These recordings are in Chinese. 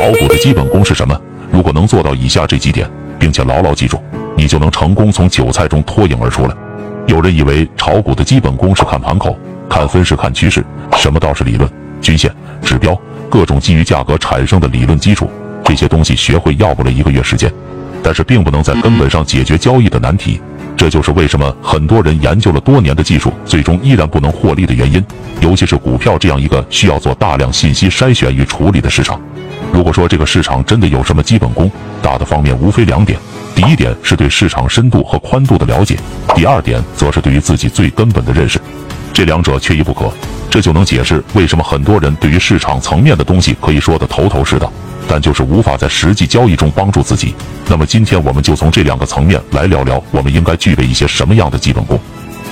炒股的基本功是什么？如果能做到以下这几点，并且牢牢记住，你就能成功从韭菜中脱颖而出了。有人以为炒股的基本功是看盘口、看分时、看趋势，什么倒是理论、均线、指标，各种基于价格产生的理论基础，这些东西学会要不了一个月时间，但是并不能在根本上解决交易的难题。这就是为什么很多人研究了多年的技术，最终依然不能获利的原因。尤其是股票这样一个需要做大量信息筛选与处理的市场。如果说这个市场真的有什么基本功，大的方面无非两点：第一点是对市场深度和宽度的了解；第二点则是对于自己最根本的认识。这两者缺一不可，这就能解释为什么很多人对于市场层面的东西可以说得头头是道。但就是无法在实际交易中帮助自己。那么今天我们就从这两个层面来聊聊，我们应该具备一些什么样的基本功。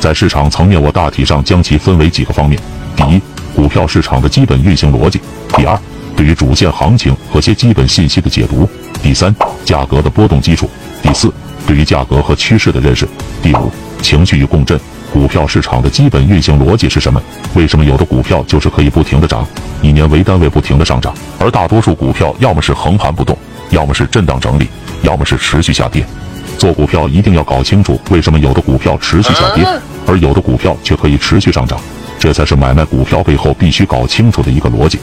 在市场层面，我大体上将其分为几个方面：第一，股票市场的基本运行逻辑；第二，对于主线行情和些基本信息的解读；第三，价格的波动基础；第四，对于价格和趋势的认识；第五，情绪与共振。股票市场的基本运行逻辑是什么？为什么有的股票就是可以不停的涨，以年为单位不停的上涨，而大多数股票要么是横盘不动，要么是震荡整理，要么是持续下跌。做股票一定要搞清楚，为什么有的股票持续下跌，而有的股票却可以持续上涨，这才是买卖股票背后必须搞清楚的一个逻辑。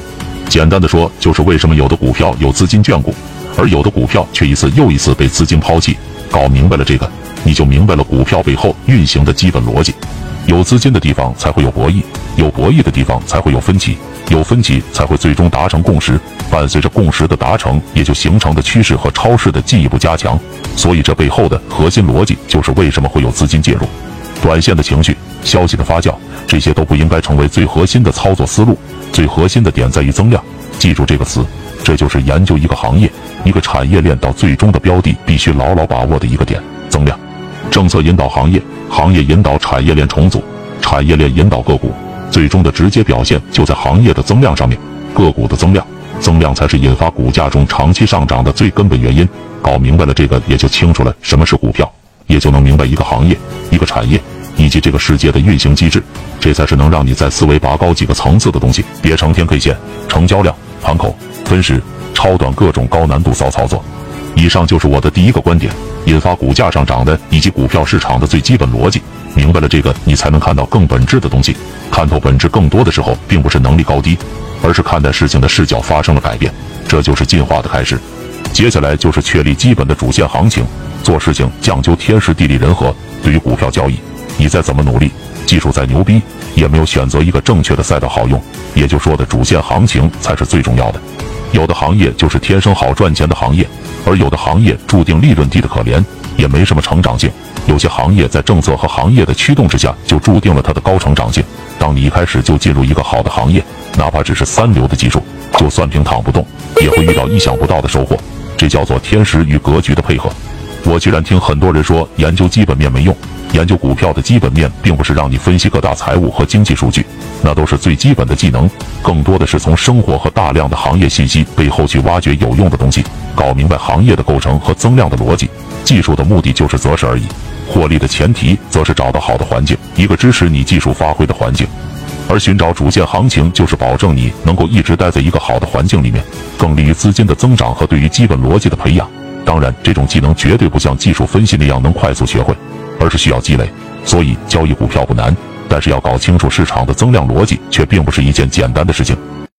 简单的说，就是为什么有的股票有资金眷顾，而有的股票却一次又一次被资金抛弃。搞明白了这个。你就明白了股票背后运行的基本逻辑。有资金的地方才会有博弈，有博弈的地方才会有分歧，有分歧才会最终达成共识。伴随着共识的达成，也就形成的趋势和超市的进一步加强。所以这背后的核心逻辑就是为什么会有资金介入。短线的情绪、消息的发酵，这些都不应该成为最核心的操作思路。最核心的点在于增量。记住这个词，这就是研究一个行业、一个产业链到最终的标的必须牢牢把握的一个点——增量。政策引导行业，行业引导产业链重组，产业链引导个股，最终的直接表现就在行业的增量上面。个股的增量，增量才是引发股价中长期上涨的最根本原因。搞明白了这个，也就清楚了什么是股票，也就能明白一个行业、一个产业以及这个世界的运行机制。这才是能让你在思维拔高几个层次的东西。别成天 K 线、成交量、盘口、分时、超短各种高难度骚操作。以上就是我的第一个观点。引发股价上涨的，以及股票市场的最基本逻辑，明白了这个，你才能看到更本质的东西。看透本质，更多的时候并不是能力高低，而是看待事情的视角发生了改变。这就是进化的开始。接下来就是确立基本的主线行情。做事情讲究天时地利人和。对于股票交易，你再怎么努力，技术再牛逼，也没有选择一个正确的赛道好用。也就说的主线行情才是最重要的。有的行业就是天生好赚钱的行业。而有的行业注定利润低的可怜，也没什么成长性。有些行业在政策和行业的驱动之下，就注定了它的高成长性。当你一开始就进入一个好的行业，哪怕只是三流的技术，就算平躺不动，也会遇到意想不到的收获。这叫做天时与格局的配合。我居然听很多人说研究基本面没用，研究股票的基本面并不是让你分析各大财务和经济数据，那都是最基本的技能，更多的是从生活和大量的行业信息背后去挖掘有用的东西。搞明白行业的构成和增量的逻辑，技术的目的就是择时而已，获利的前提则是找到好的环境，一个支持你技术发挥的环境。而寻找主线行情，就是保证你能够一直待在一个好的环境里面，更利于资金的增长和对于基本逻辑的培养。当然，这种技能绝对不像技术分析那样能快速学会，而是需要积累。所以交易股票不难，但是要搞清楚市场的增量逻辑，却并不是一件简单的事情。